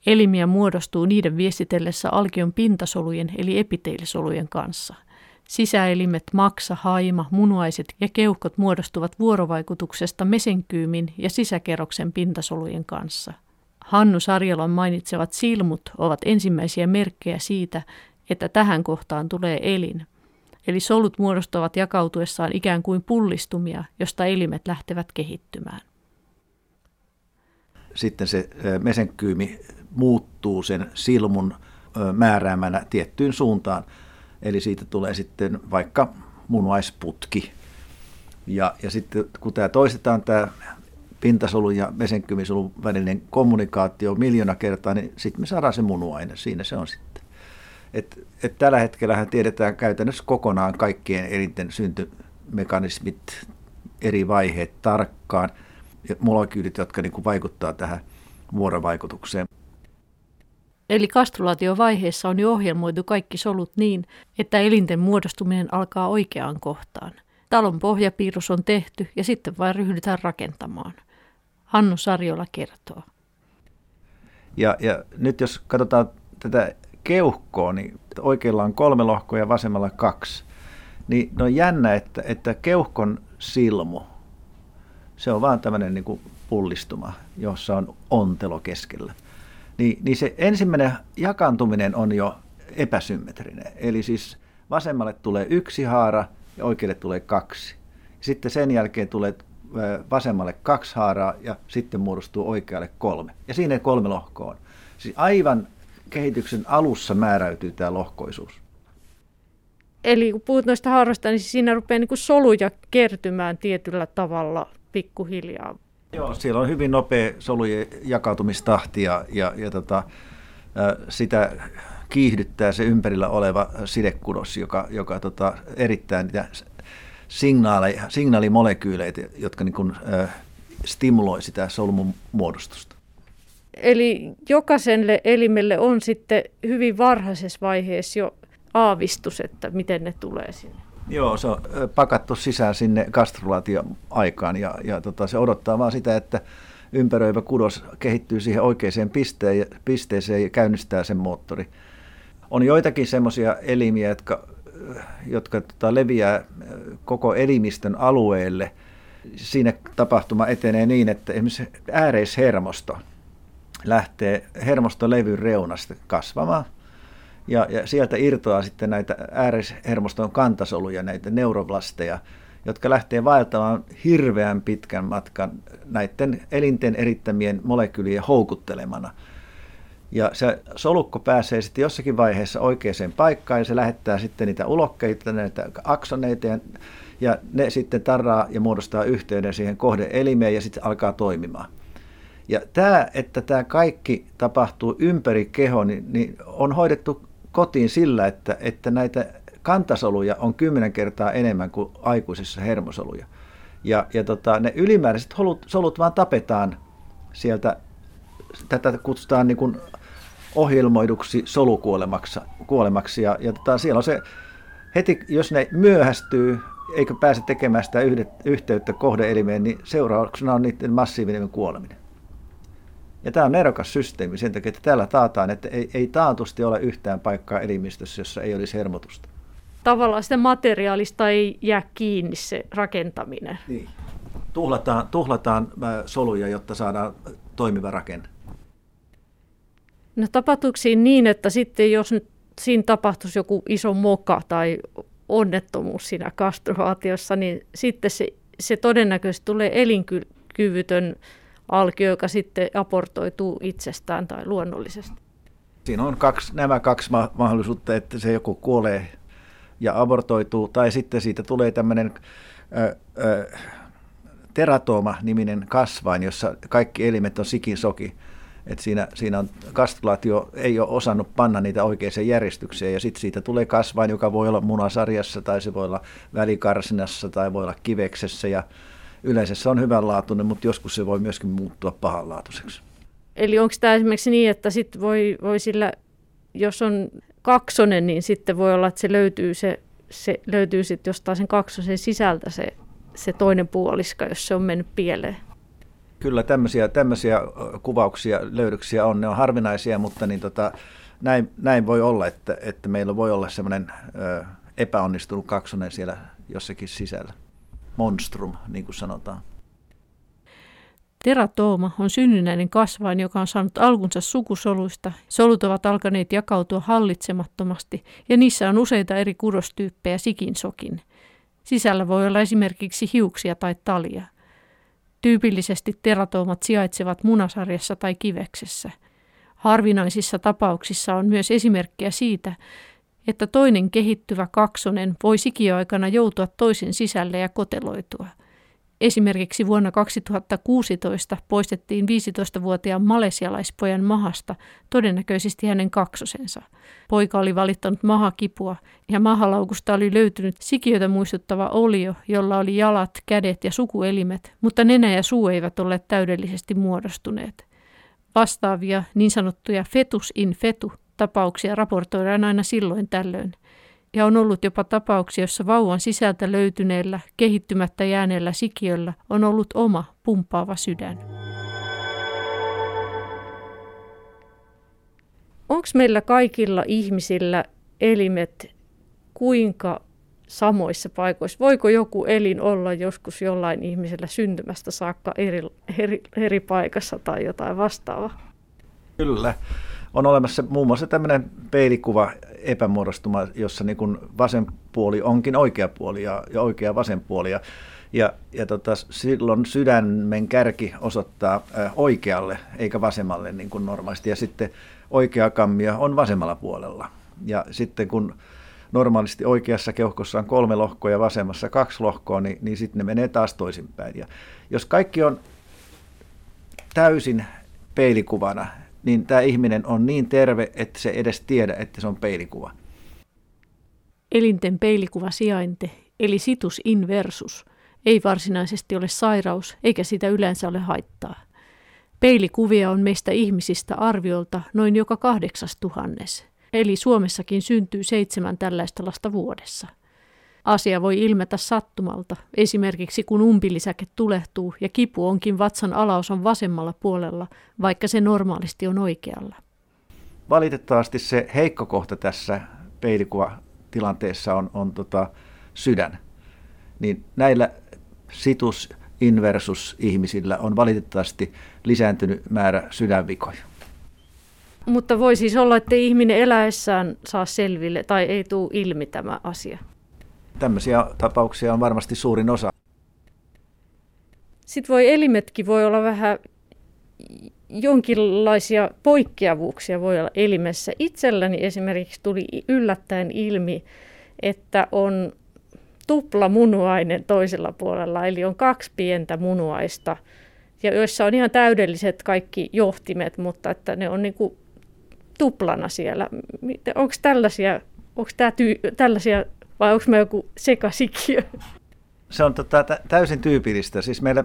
Elimiä muodostuu niiden viestitellessä alkion pintasolujen eli epiteelisolujen kanssa – Sisäelimet, maksa, haima, munuaiset ja keuhkot muodostuvat vuorovaikutuksesta mesenkyymin ja sisäkerroksen pintasolujen kanssa. Hannu Sarjalon mainitsevat silmut ovat ensimmäisiä merkkejä siitä, että tähän kohtaan tulee elin. Eli solut muodostavat jakautuessaan ikään kuin pullistumia, josta elimet lähtevät kehittymään. Sitten se mesenkyymi muuttuu sen silmun määräämänä tiettyyn suuntaan Eli siitä tulee sitten vaikka munuaisputki. Ja, ja sitten kun tämä toistetaan tämä pintasolun ja mesenkymisolun välinen kommunikaatio miljoona kertaa, niin sitten me saadaan se munuaine. Siinä se on sitten. Et, et tällä hetkellä tiedetään käytännössä kokonaan kaikkien elinten syntymekanismit, eri vaiheet tarkkaan ja molekyylit, jotka niin kuin vaikuttaa tähän vuorovaikutukseen. Eli kastrulaatiovaiheessa on jo ohjelmoitu kaikki solut niin, että elinten muodostuminen alkaa oikeaan kohtaan. Talon pohjapiirros on tehty ja sitten vain ryhdytään rakentamaan. Hannu Sarjola kertoo. Ja, ja nyt jos katsotaan tätä keuhkoa, niin oikealla on kolme lohkoa ja vasemmalla kaksi. Niin no on jännä, että, että keuhkon silmu, se on vaan tämmöinen niin pullistuma, jossa on ontelo keskellä. Niin, niin se ensimmäinen jakantuminen on jo epäsymmetrinen. Eli siis vasemmalle tulee yksi haara ja oikealle tulee kaksi. Sitten sen jälkeen tulee vasemmalle kaksi haaraa ja sitten muodostuu oikealle kolme. Ja siinä kolme lohkoa on. Siis aivan kehityksen alussa määräytyy tämä lohkoisuus. Eli kun puhut noista haaroista, niin siinä rupeaa niin kuin soluja kertymään tietyllä tavalla pikkuhiljaa. Joo, siellä on hyvin nopea solujen jakautumistahti ja, ja, ja tota, sitä kiihdyttää se ympärillä oleva sidekudos, joka, joka tota, erittää niitä signaaleja, signaalimolekyyleitä, jotka niin kuin, äh, stimuloi sitä solmun muodostusta. Eli jokaiselle elimelle on sitten hyvin varhaisessa vaiheessa jo aavistus, että miten ne tulee sinne. Joo, se on pakattu sisään sinne gastrulaatioaikaan ja, ja tota, se odottaa vaan sitä, että ympäröivä kudos kehittyy siihen oikeaan pisteeseen ja käynnistää sen moottori. On joitakin semmoisia elimiä, jotka, jotka tota, leviää koko elimistön alueelle. Siinä tapahtuma etenee niin, että esimerkiksi ääreishermosto lähtee hermostolevyn reunasta kasvamaan – ja, ja sieltä irtoaa sitten näitä äärishermoston kantasoluja, näitä neuroblasteja, jotka lähtee vaeltamaan hirveän pitkän matkan näiden elinten erittämien molekyylien houkuttelemana. Ja se solukko pääsee sitten jossakin vaiheessa oikeaan paikkaan ja se lähettää sitten niitä ulokkeita, näitä aksoneita ja, ja ne sitten tarraa ja muodostaa yhteyden siihen kohdeelimeen ja sitten alkaa toimimaan. Ja tämä, että tämä kaikki tapahtuu ympäri keho, niin, niin on hoidettu kotiin sillä, että, että näitä kantasoluja on kymmenen kertaa enemmän kuin aikuisissa hermosoluja. Ja, ja tota, ne ylimääräiset solut, solut vaan tapetaan sieltä, tätä kutsutaan niin kuin ohjelmoiduksi solukuolemaksi. Kuolemaksi, ja, ja tota, siellä on se, heti jos ne myöhästyy, eikä pääse tekemään sitä yhteyttä kohdeelimeen, niin seurauksena on niiden massiivinen kuoleminen. Ja tämä on nerokas systeemi sen takia, että täällä taataan, että ei, ei taatusti ole yhtään paikkaa elimistössä, jossa ei olisi hermotusta. Tavallaan sitä materiaalista ei jää kiinni se rakentaminen. Niin. Tuhlataan, tuhlataan äh, soluja, jotta saadaan toimiva rakenne. No tapahtuuko siinä niin, että sitten jos nyt siinä tapahtuisi joku iso moka tai onnettomuus siinä kastraatiossa, niin sitten se, se todennäköisesti tulee elinkyvytön alkio, joka sitten aportoituu itsestään tai luonnollisesti. Siinä on kaksi, nämä kaksi mahdollisuutta, että se joku kuolee ja abortoituu, tai sitten siitä tulee tämmöinen teratooma-niminen kasvain, jossa kaikki elimet on sikin soki. Et siinä, siinä on kastrulaatio ei ole osannut panna niitä oikeaan järjestykseen ja sitten siitä tulee kasvain, joka voi olla munasarjassa tai se voi olla välikarsinassa tai voi olla kiveksessä ja yleensä se on hyvänlaatuinen, mutta joskus se voi myöskin muuttua pahanlaatuiseksi. Eli onko tämä esimerkiksi niin, että sit voi, voi sillä, jos on kaksonen, niin sitten voi olla, että se löytyy, se, se löytyy sitten jostain sen kaksosen sisältä se, se toinen puoliska, jos se on mennyt pieleen. Kyllä tämmöisiä, tämmöisiä kuvauksia, löydöksiä on. Ne on harvinaisia, mutta niin tota, näin, näin voi olla, että, että meillä voi olla semmoinen epäonnistunut kaksonen siellä jossakin sisällä monstrum, niin kuin sanotaan. Teratooma on synnynnäinen kasvain, joka on saanut alkunsa sukusoluista. Solut ovat alkaneet jakautua hallitsemattomasti ja niissä on useita eri kudostyyppejä sikin sokin. Sisällä voi olla esimerkiksi hiuksia tai talia. Tyypillisesti teratoomat sijaitsevat munasarjassa tai kiveksessä. Harvinaisissa tapauksissa on myös esimerkkejä siitä, että toinen kehittyvä kaksonen voi sikiöaikana joutua toisen sisälle ja koteloitua. Esimerkiksi vuonna 2016 poistettiin 15-vuotiaan malesialaispojan mahasta todennäköisesti hänen kaksosensa. Poika oli valittanut mahakipua ja mahalaukusta oli löytynyt sikiötä muistuttava olio, jolla oli jalat, kädet ja sukuelimet, mutta nenä ja suu eivät olleet täydellisesti muodostuneet. Vastaavia niin sanottuja fetus in fetu tapauksia raportoidaan aina silloin tällöin. Ja on ollut jopa tapauksia, jossa vauvan sisältä löytyneellä, kehittymättä jääneellä sikiöllä on ollut oma pumpaava sydän. onko meillä kaikilla ihmisillä elimet kuinka samoissa paikoissa? Voiko joku elin olla joskus jollain ihmisellä syntymästä saakka eri, eri, eri paikassa tai jotain vastaavaa? Kyllä. On olemassa muun muassa tämmöinen peilikuva epämuodostuma, jossa niin kuin vasen puoli onkin oikea puoli ja, ja oikea vasen puoli. Ja, ja, ja tota, silloin sydämen kärki osoittaa oikealle eikä vasemmalle niin kuin normaalisti. Ja sitten oikea kammio on vasemmalla puolella. Ja sitten kun normaalisti oikeassa keuhkossa on kolme lohkoa ja vasemmassa kaksi lohkoa, niin, niin sitten ne menee taas toisinpäin. Ja jos kaikki on täysin peilikuvana, niin tämä ihminen on niin terve, että se edes tiedä, että se on peilikuva. Elinten peilikuva sijainte, eli situs inversus, ei varsinaisesti ole sairaus, eikä sitä yleensä ole haittaa. Peilikuvia on meistä ihmisistä arviolta noin joka kahdeksas tuhannes, eli Suomessakin syntyy seitsemän tällaista lasta vuodessa. Asia voi ilmetä sattumalta, esimerkiksi kun umpilisäke tulehtuu ja kipu onkin vatsan alaosan vasemmalla puolella, vaikka se normaalisti on oikealla. Valitettavasti se heikko kohta tässä peilikuvatilanteessa on, on tota sydän. Niin näillä situs inversus ihmisillä on valitettavasti lisääntynyt määrä sydänvikoja. Mutta voi siis olla, että ihminen eläessään saa selville tai ei tule ilmi tämä asia. Tämmöisiä tapauksia on varmasti suurin osa. Sitten voi elimetkin voi olla vähän jonkinlaisia poikkeavuuksia voi olla elimessä. Itselläni esimerkiksi tuli yllättäen ilmi, että on tupla munuainen toisella puolella, eli on kaksi pientä munuaista, ja joissa on ihan täydelliset kaikki johtimet, mutta että ne on niin kuin tuplana siellä. Onko tällaisia, onko tämä tyy- tällaisia vai onko me joku sekasikiö? Se on tota, täysin tyypillistä. Siis meillä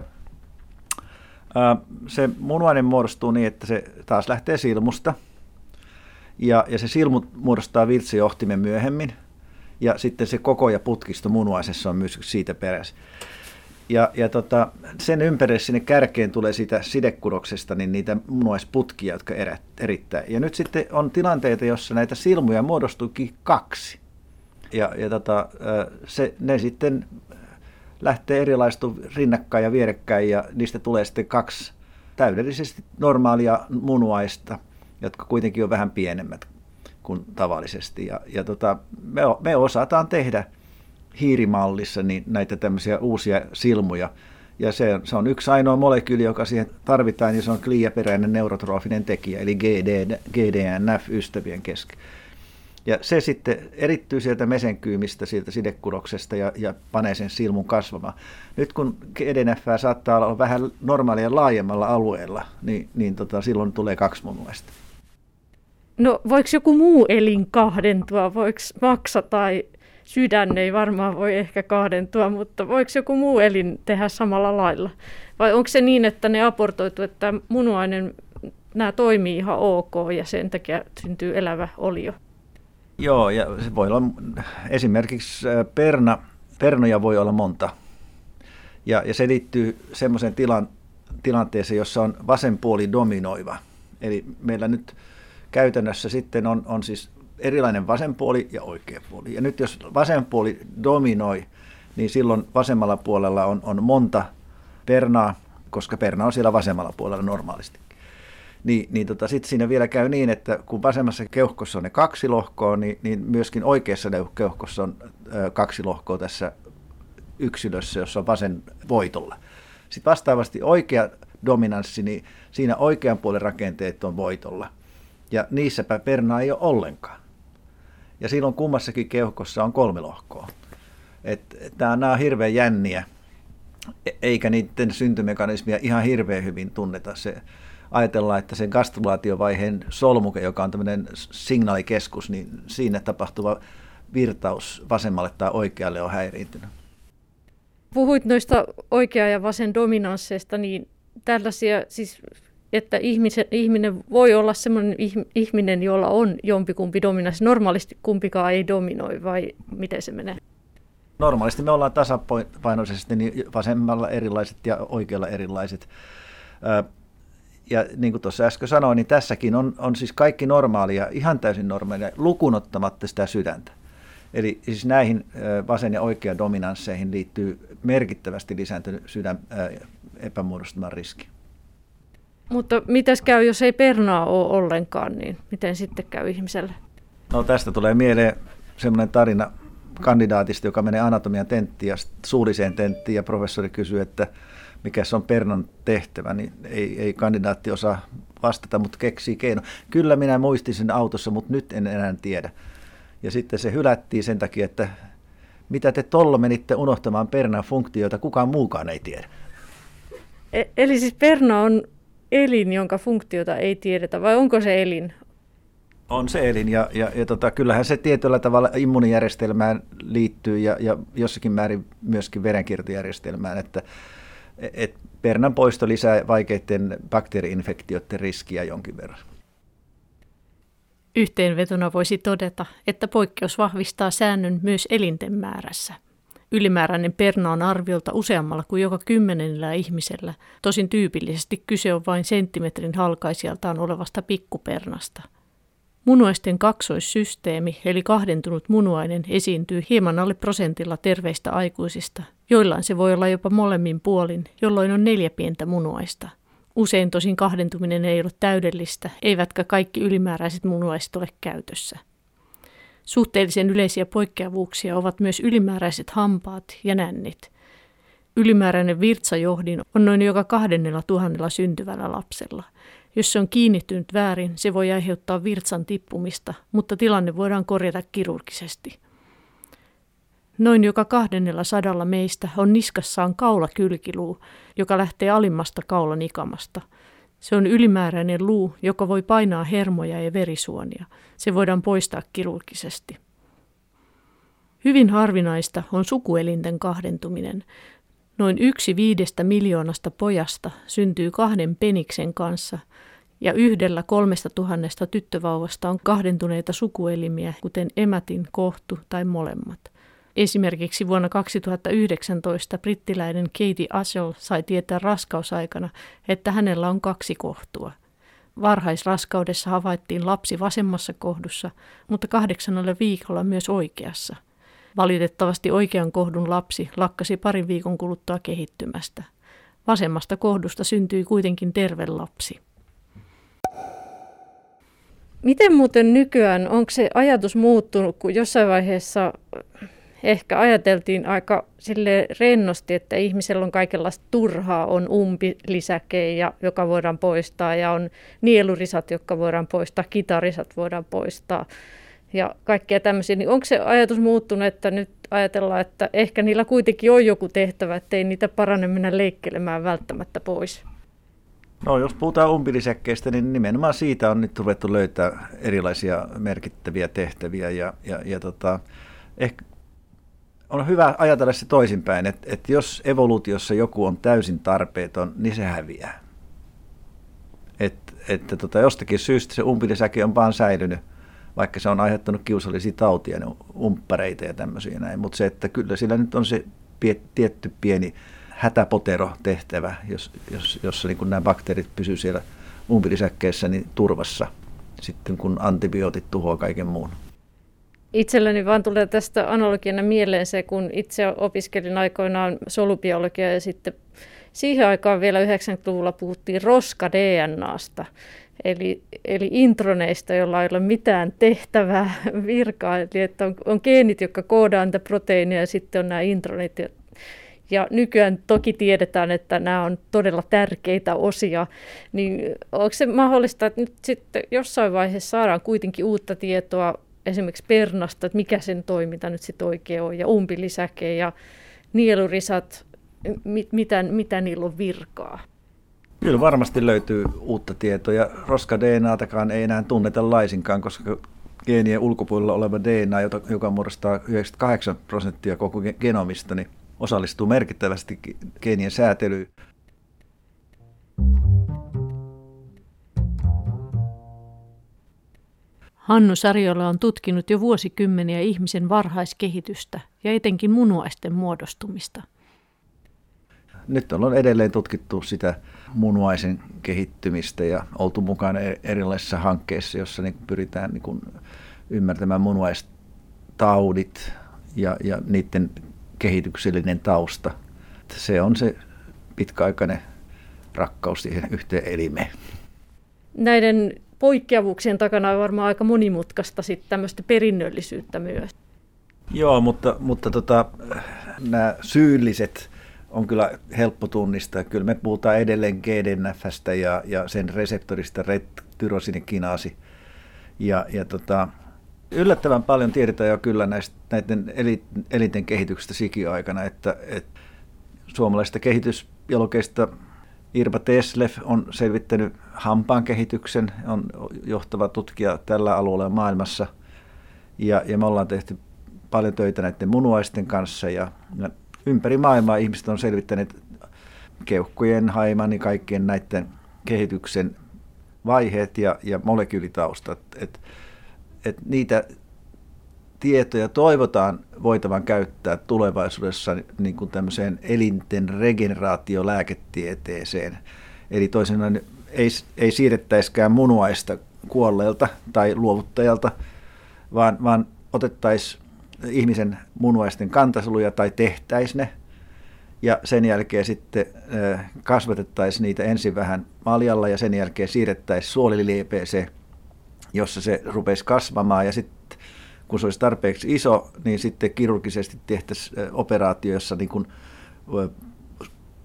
se munuainen muodostuu niin, että se taas lähtee silmusta. Ja, ja se silmu muodostaa virtsijohtimen myöhemmin. Ja sitten se koko ja putkisto munuaisessa on myös siitä perässä. Ja, ja tota, sen ympärille sinne kärkeen tulee siitä sidekudoksesta niin niitä munuaisputkia, jotka erittää. Ja nyt sitten on tilanteita, jossa näitä silmuja muodostuukin kaksi. Ja, ja tota, se, ne sitten lähtee erilaistu rinnakkain ja vierekkäin ja niistä tulee sitten kaksi täydellisesti normaalia munuaista, jotka kuitenkin on vähän pienemmät kuin tavallisesti. Ja, ja tota, me, me osataan tehdä hiirimallissa niin näitä tämmöisiä uusia silmuja. Ja se, se on yksi ainoa molekyyli, joka siihen tarvitaan, ja se on kliaperäinen neurotrofinen tekijä, eli GD, GDNF ystävien kesken. Ja se sitten erittyy sieltä mesenkyymistä, sieltä sidekudoksesta ja, ja panee sen silmun kasvamaan. Nyt kun EDNF saattaa olla vähän normaalia laajemmalla alueella, niin, niin tota, silloin tulee kaksi munuaista. No voiko joku muu elin kahdentua? Voiko maksa tai sydän ei varmaan voi ehkä kahdentua, mutta voiko joku muu elin tehdä samalla lailla? Vai onko se niin, että ne aportoitu, että munuainen nämä toimii ihan ok ja sen takia syntyy elävä olio? Joo, ja se voi olla esimerkiksi äh, perna, pernoja voi olla monta. Ja, ja se liittyy semmoiseen tilan, tilanteeseen, jossa on vasen puoli dominoiva. Eli meillä nyt käytännössä sitten on, on siis erilainen vasen puoli ja oikea puoli. Ja nyt jos vasen puoli dominoi, niin silloin vasemmalla puolella on, on monta pernaa, koska perna on siellä vasemmalla puolella normaalisti niin, niin tota, sitten siinä vielä käy niin, että kun vasemmassa keuhkossa on ne kaksi lohkoa, niin, niin myöskin oikeassa keuhkossa on ö, kaksi lohkoa tässä yksilössä, jossa on vasen voitolla. Sitten vastaavasti oikea dominanssi, niin siinä oikean puolen rakenteet on voitolla. Ja niissäpä perna ei ole ollenkaan. Ja silloin kummassakin keuhkossa on kolme lohkoa. Nämä on hirveän jänniä, e-, eikä niiden syntymekanismia ihan hirveän hyvin tunneta. Se, ajatellaan, että sen gastrulaatiovaiheen solmuke, joka on tämmöinen signaalikeskus, niin siinä tapahtuva virtaus vasemmalle tai oikealle on häiriintynyt. Puhuit noista oikea- ja vasen dominansseista, niin tällaisia siis että ihmisen, ihminen voi olla sellainen ihminen, jolla on jompikumpi dominanssi. Normaalisti kumpikaan ei dominoi, vai miten se menee? Normaalisti me ollaan tasapainoisesti niin vasemmalla erilaiset ja oikealla erilaiset. Ja niin kuin tuossa äsken sanoin, niin tässäkin on, on siis kaikki normaalia, ihan täysin normaalia, lukunottamatta sitä sydäntä. Eli siis näihin vasen- ja oikea dominansseihin liittyy merkittävästi lisääntynyt sydän epämuodostuman riski. Mutta mitäs käy, jos ei pernaa ole ollenkaan, niin miten sitten käy ihmiselle? No tästä tulee mieleen semmoinen tarina kandidaatista, joka menee anatomian tenttiin ja suulliseen tenttiin ja professori kysyy, että mikä se on pernan tehtävä, niin ei, ei kandidaatti osaa vastata, mutta keksii keino. Kyllä minä muistin sen autossa, mutta nyt en enää tiedä. Ja sitten se hylättiin sen takia, että mitä te tollo menitte unohtamaan pernan funktioita, kukaan muukaan ei tiedä. E- eli siis perna on elin, jonka funktiota ei tiedetä, vai onko se elin? On se elin, ja, ja, ja tota, kyllähän se tietyllä tavalla immunijärjestelmään liittyy, ja, ja jossakin määrin myöskin verenkiertojärjestelmään, että et pernan poisto lisää vaikeiden bakteeriinfektioiden riskiä jonkin verran. Yhteenvetona voisi todeta, että poikkeus vahvistaa säännön myös elinten määrässä. Ylimääräinen perna on arviolta useammalla kuin joka kymmenellä ihmisellä, tosin tyypillisesti kyse on vain senttimetrin halkaisijaltaan olevasta pikkupernasta. Munuaisten kaksoissysteemi, eli kahdentunut munuainen, esiintyy hieman alle prosentilla terveistä aikuisista. Joillain se voi olla jopa molemmin puolin, jolloin on neljä pientä munuaista. Usein tosin kahdentuminen ei ole täydellistä, eivätkä kaikki ylimääräiset munuaiset ole käytössä. Suhteellisen yleisiä poikkeavuuksia ovat myös ylimääräiset hampaat ja nännit. Ylimääräinen virtsajohdin on noin joka kahdennella tuhannella syntyvällä lapsella. Jos se on kiinnittynyt väärin, se voi aiheuttaa virtsan tippumista, mutta tilanne voidaan korjata kirurgisesti. Noin joka kahdennella sadalla meistä on niskassaan kaulakylkiluu, joka lähtee alimmasta kaulan ikamasta. Se on ylimääräinen luu, joka voi painaa hermoja ja verisuonia. Se voidaan poistaa kirurgisesti. Hyvin harvinaista on sukuelinten kahdentuminen. Noin yksi viidestä miljoonasta pojasta syntyy kahden peniksen kanssa, ja yhdellä kolmesta tuhannesta tyttövauvasta on kahdentuneita sukuelimiä, kuten emätin, kohtu tai molemmat – Esimerkiksi vuonna 2019 brittiläinen Katie Ashall sai tietää raskausaikana, että hänellä on kaksi kohtua. Varhaisraskaudessa havaittiin lapsi vasemmassa kohdussa, mutta kahdeksannella viikolla myös oikeassa. Valitettavasti oikean kohdun lapsi lakkasi parin viikon kuluttua kehittymästä. Vasemmasta kohdusta syntyi kuitenkin terve lapsi. Miten muuten nykyään, onko se ajatus muuttunut, kun jossain vaiheessa ehkä ajateltiin aika sille rennosti, että ihmisellä on kaikenlaista turhaa, on umpilisäkejä, joka voidaan poistaa ja on nielurisat, jotka voidaan poistaa, kitarisat voidaan poistaa ja kaikkea tämmöisiä. Niin onko se ajatus muuttunut, että nyt ajatellaan, että ehkä niillä kuitenkin on joku tehtävä, ettei niitä parane mennä leikkelemään välttämättä pois? No jos puhutaan umpilisäkkeistä, niin nimenomaan siitä on nyt ruvettu löytää erilaisia merkittäviä tehtäviä ja, ja, ja tota, ehkä on hyvä ajatella se toisinpäin, että, että jos evoluutiossa joku on täysin tarpeeton, niin se häviää. Et, että tota, jostakin syystä se umpilisäke on vaan säilynyt, vaikka se on aiheuttanut kiusallisia tautia, umppareita ja tämmöisiä näin. Mutta se, että kyllä sillä nyt on se pie, tietty pieni hätäpotero tehtävä, jos, jos, jossa niin kun nämä bakteerit pysyvät siellä umpilisäkkeessä niin turvassa sitten, kun antibiootit tuhoaa kaiken muun. Itselläni vaan tulee tästä analogiana mieleen se, kun itse opiskelin aikoinaan solubiologiaa ja sitten siihen aikaan vielä 90-luvulla puhuttiin roska-DNAsta, eli, eli introneista, joilla ei ole mitään tehtävää virkaa, eli että on, on geenit, jotka koodaa niitä proteiineja ja sitten on nämä intronit. Ja nykyään toki tiedetään, että nämä on todella tärkeitä osia, niin onko se mahdollista, että nyt sitten jossain vaiheessa saadaan kuitenkin uutta tietoa esimerkiksi pernasta, että mikä sen toiminta nyt sitten oikein on, ja umpilisäke ja nielurisat, mit, mitä, mitä niillä on virkaa. Kyllä varmasti löytyy uutta tietoa, ja roska-DNAtakaan ei enää tunneta laisinkaan, koska geenien ulkopuolella oleva DNA, joka muodostaa 98 prosenttia koko genomista, niin osallistuu merkittävästi geenien säätelyyn. Hannu Sarjola on tutkinut jo vuosikymmeniä ihmisen varhaiskehitystä ja etenkin munuaisten muodostumista. nyt on edelleen tutkittu sitä munuaisen kehittymistä ja oltu mukana e- erilaisissa hankkeissa, jossa niin pyritään niin ymmärtämään munuaistaudit ja, ja niiden kehityksellinen tausta. Se on se pitkäaikainen rakkaus siihen yhteen elimeen. Näiden poikkeavuuksien takana on varmaan aika monimutkaista sitten tämmöistä perinnöllisyyttä myös. Joo, mutta, mutta tota, nämä syylliset on kyllä helppo tunnistaa. Kyllä me puhutaan edelleen GDNFstä ja, ja sen reseptorista tyrosinikinaasi. Ja, ja tota, yllättävän paljon tiedetään jo kyllä näistä, näiden elinten kehityksestä sikiaikana, että, että suomalaisista kehitysbiologeista Irva Teslev on selvittänyt hampaan kehityksen, on johtava tutkija tällä alueella maailmassa. Ja, ja me ollaan tehty paljon töitä näiden munuaisten kanssa ja, ja ympäri maailmaa ihmiset on selvittäneet keuhkojen, haiman ja kaikkien näiden kehityksen vaiheet ja, ja molekyylitaustat. Et, et niitä tietoja toivotaan voitavan käyttää tulevaisuudessa niin kuin tämmöiseen elinten regeneraatiolääketieteeseen. Eli toisin ei, ei siirrettäisikään munuaista kuolleelta tai luovuttajalta, vaan, vaan otettaisiin ihmisen munuaisten kantasoluja tai tehtäisiin ne, ja sen jälkeen sitten kasvatettaisiin niitä ensin vähän maljalla ja sen jälkeen siirrettäisiin suoliliepeeseen, jossa se rupesi kasvamaan ja sitten kun se olisi tarpeeksi iso, niin sitten kirurgisesti tehtäisiin operaatio, jossa niin kuin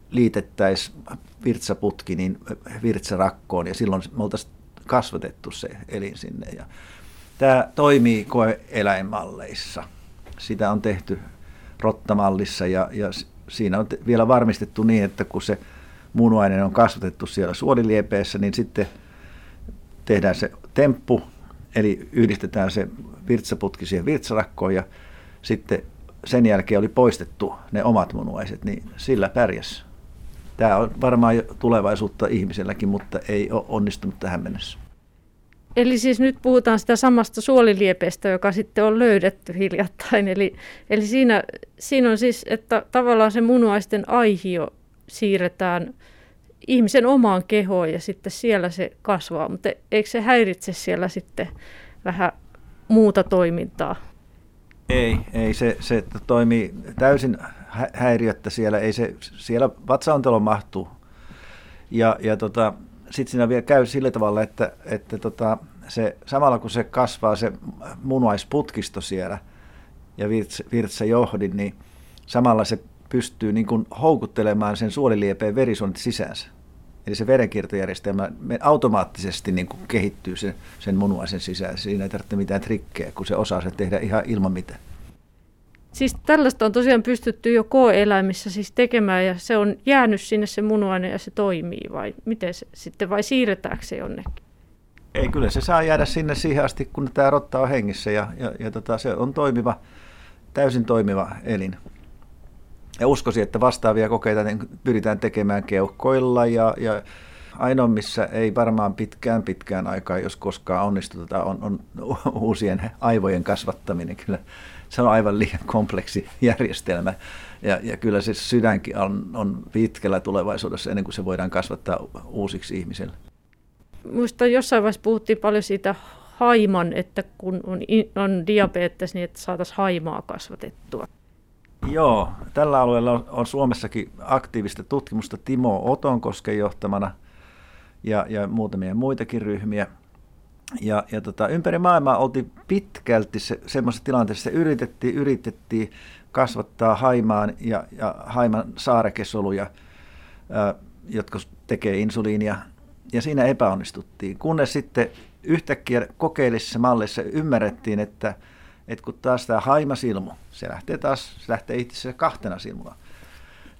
liitettäisiin virtsaputki niin virtsarakkoon ja silloin me oltaisiin kasvatettu se elin sinne. Ja tämä toimii koeeläinmalleissa. Sitä on tehty rottamallissa ja, ja siinä on vielä varmistettu niin, että kun se munuainen on kasvatettu siellä suoliliepeessä, niin sitten tehdään se temppu, eli yhdistetään se virtsaputki siihen virtsarakkoon ja sitten sen jälkeen oli poistettu ne omat munuaiset, niin sillä pärjäs. Tämä on varmaan tulevaisuutta ihmiselläkin, mutta ei ole onnistunut tähän mennessä. Eli siis nyt puhutaan sitä samasta suoliliepeestä, joka sitten on löydetty hiljattain. Eli, eli siinä, siinä on siis, että tavallaan se munuaisten aihio siirretään ihmisen omaan kehoon ja sitten siellä se kasvaa. Mutta eikö se häiritse siellä sitten vähän muuta toimintaa? Ei, ei se, se toimii täysin häiriöttä siellä. Ei se, siellä vatsaontelo mahtuu. Ja, ja tota, sitten siinä vielä käy sillä tavalla, että, että tota, se, samalla kun se kasvaa se munuaisputkisto siellä ja virtsa johdin, niin samalla se pystyy niin kuin houkuttelemaan sen suoliliepeen verisuonet sisäänsä. Eli se verenkiertojärjestelmä automaattisesti niin kuin kehittyy sen, sen munuaisen sisään. Siinä ei tarvitse mitään trikkejä, kun se osaa sen tehdä ihan ilman mitään. Siis tällaista on tosiaan pystytty jo koeeläimissä siis tekemään ja se on jäänyt sinne se munuainen ja se toimii vai miten se sitten vai siirretäänkö se jonnekin? Ei, kyllä se saa jäädä sinne siihen asti, kun tämä rotta on hengissä ja, ja, ja tota, se on toimiva, täysin toimiva elin. Ja uskoisin, että vastaavia kokeita niin pyritään tekemään keuhkoilla ja, ja ainoa, missä ei varmaan pitkään pitkään aikaa, jos koskaan onnistuta, on, on uusien aivojen kasvattaminen. Kyllä se on aivan liian kompleksi järjestelmä. Ja, ja kyllä se sydänkin on, on pitkällä tulevaisuudessa ennen kuin se voidaan kasvattaa uusiksi ihmisille. Minusta jossain vaiheessa puhuttiin paljon siitä haiman, että kun on, on diabetes, niin että saataisiin haimaa kasvatettua. Joo, tällä alueella on, on Suomessakin aktiivista tutkimusta Timo Otonkosken johtamana ja, ja muutamia muitakin ryhmiä. Ja, ja tota, ympäri maailmaa oltiin pitkälti se, semmoisessa tilanteessa, että yritettiin, yritettiin kasvattaa haimaan ja, ja haiman saarekesoluja, ää, jotka tekee insuliinia, ja siinä epäonnistuttiin. Kunnes sitten yhtäkkiä kokeellisessa mallissa ymmärrettiin, että, että kun taas tämä haimasilmu, se lähtee taas, se lähtee itse asiassa kahtena silmuna,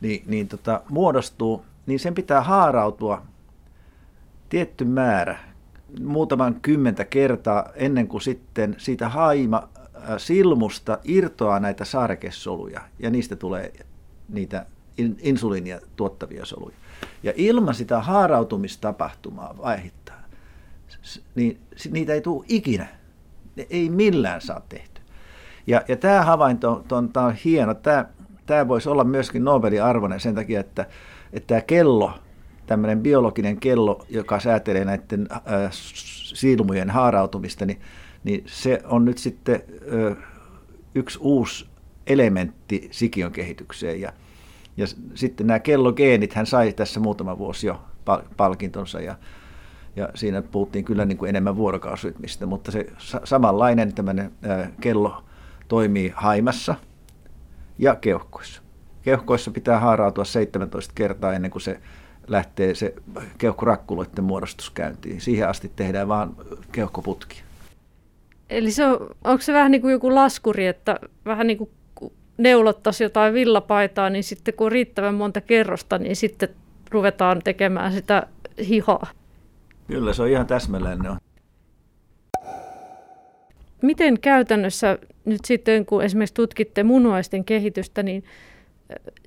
niin, niin tota, muodostuu, niin sen pitää haarautua tietty määrä, muutaman kymmentä kertaa ennen kuin sitten siitä haima silmusta irtoaa näitä saarekesoluja ja niistä tulee niitä insuliinia tuottavia soluja. Ja ilman sitä haarautumistapahtumaa vaihittaa, niin niitä ei tule ikinä. Ne ei millään saa tehty. Ja, ja tämä havainto on, tämä on hieno. Tämä tämä voisi olla myöskin Nobelin arvoinen sen takia, että, että tämä kello, tämmöinen biologinen kello, joka säätelee näiden äh, silmujen haarautumista, niin, niin se on nyt sitten äh, yksi uusi elementti sikiön kehitykseen. Ja, ja sitten nämä kellogeenit, hän sai tässä muutama vuosi jo palkintonsa ja, ja siinä puhuttiin kyllä niin kuin enemmän vuorokausytmistä, mutta se samanlainen tämmöinen kello toimii haimassa ja keuhkoissa. Keuhkoissa pitää haarautua 17 kertaa ennen kuin se lähtee se keuhkorakkuloiden muodostus käyntiin. Siihen asti tehdään vain keuhkoputki. Eli se on, onko se vähän niin kuin joku laskuri, että vähän niin kuin neulottaisi jotain villapaitaa, niin sitten kun on riittävän monta kerrosta, niin sitten ruvetaan tekemään sitä hihaa. Kyllä, se on ihan täsmälleen ne on. Miten käytännössä nyt sitten, kun esimerkiksi tutkitte munuaisten kehitystä, niin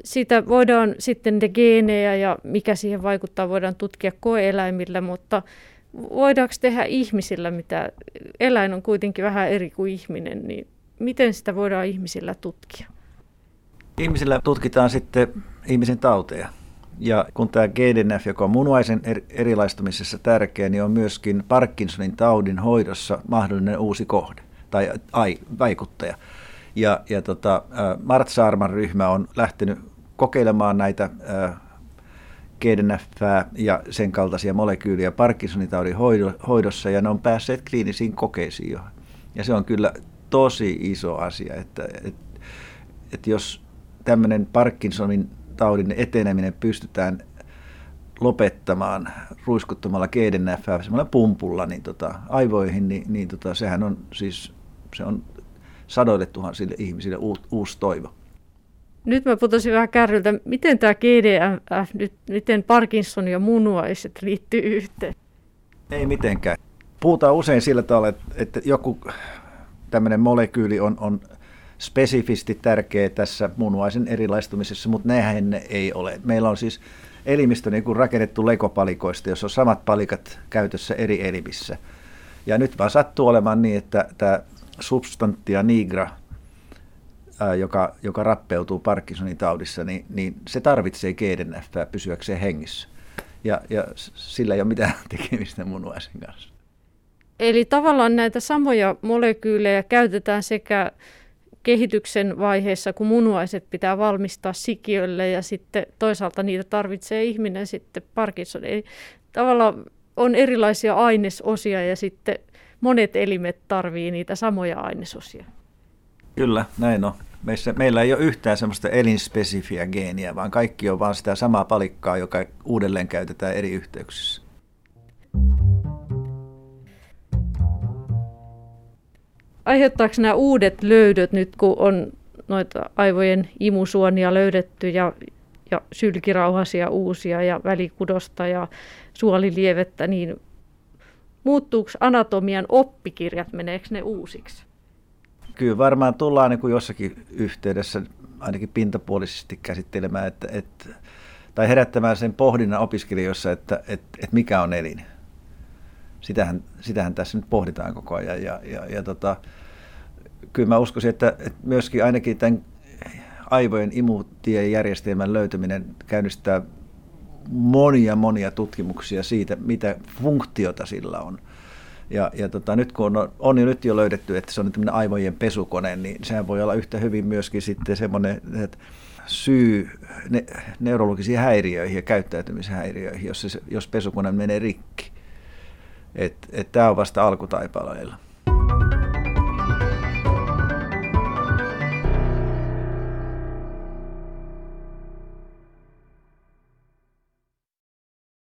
sitä voidaan sitten ne geenejä ja mikä siihen vaikuttaa, voidaan tutkia koeeläimillä, mutta voidaanko tehdä ihmisillä, mitä eläin on kuitenkin vähän eri kuin ihminen, niin miten sitä voidaan ihmisillä tutkia? Ihmisillä tutkitaan sitten ihmisen tauteja. Ja kun tämä GDNF, joka on munuaisen erilaistumisessa tärkeä, niin on myöskin Parkinsonin taudin hoidossa mahdollinen uusi kohde tai ai, vaikuttaja. Ja, ja tota, Mart Saarman ryhmä on lähtenyt kokeilemaan näitä GDNF ja sen kaltaisia molekyyliä Parkinsonin taudin hoidossa, ja ne on päässeet kliinisiin kokeisiin jo. Ja se on kyllä tosi iso asia, että, että, että jos tämmöinen Parkinsonin taudin eteneminen pystytään lopettamaan ruiskuttamalla GDNF semmoilla pumpulla niin tota, aivoihin, niin, niin tota, sehän on siis se on sadoille tuhansille ihmisille uusi toivo. Nyt mä putosin vähän kärryltä. Miten tämä GDNF, nyt, miten Parkinson ja munuaiset liittyy yhteen? Ei mitenkään. Puhutaan usein sillä tavalla, että, että joku tämmöinen molekyyli on, on spesifisti tärkeä tässä munuaisen erilaistumisessa, mutta nehän ne ei ole. Meillä on siis elimistö niin kuin rakennettu lekopalikoista, jos on samat palikat käytössä eri elimissä. Ja nyt vaan sattuu olemaan niin, että tämä substantia nigra, ää, joka, joka rappeutuu Parkinsonin taudissa, niin, niin se tarvitsee GDNF pysyäkseen hengissä. Ja, ja sillä ei ole mitään tekemistä munuaisen kanssa. Eli tavallaan näitä samoja molekyylejä käytetään sekä kehityksen vaiheessa, kun munuaiset pitää valmistaa sikiölle ja sitten toisaalta niitä tarvitsee ihminen sitten Parkinson. Eli tavallaan on erilaisia ainesosia ja sitten monet elimet tarvii niitä samoja ainesosia. Kyllä, näin on. Meissä, meillä ei ole yhtään semmoista elinspesifiä geeniä, vaan kaikki on vain sitä samaa palikkaa, joka uudelleen käytetään eri yhteyksissä. Aiheuttaako nämä uudet löydöt nyt, kun on noita aivojen imusuonia löydetty ja, ja sylkirauhasia uusia ja välikudosta ja suolilievettä, niin muuttuuko anatomian oppikirjat, meneekö ne uusiksi? Kyllä varmaan tullaan niin kuin jossakin yhteydessä ainakin pintapuolisesti käsittelemään, että, että, tai herättämään sen pohdinnan opiskelijoissa, että, että, että mikä on elin. Sitähän, sitähän tässä nyt pohditaan koko ajan. Ja, ja, ja tota, kyllä mä uskoisin, että, että myöskin ainakin tämän aivojen imutiejärjestelmän löytyminen käynnistää monia monia tutkimuksia siitä, mitä funktiota sillä on. Ja, ja tota, nyt kun on, on jo nyt jo löydetty, että se on tämmöinen aivojen pesukone, niin sehän voi olla yhtä hyvin myöskin sitten semmoinen että syy ne, neurologisiin häiriöihin ja käyttäytymishäiriöihin, jos, se, jos pesukone menee rikki. Tämä on vasta alkutaipaleilla.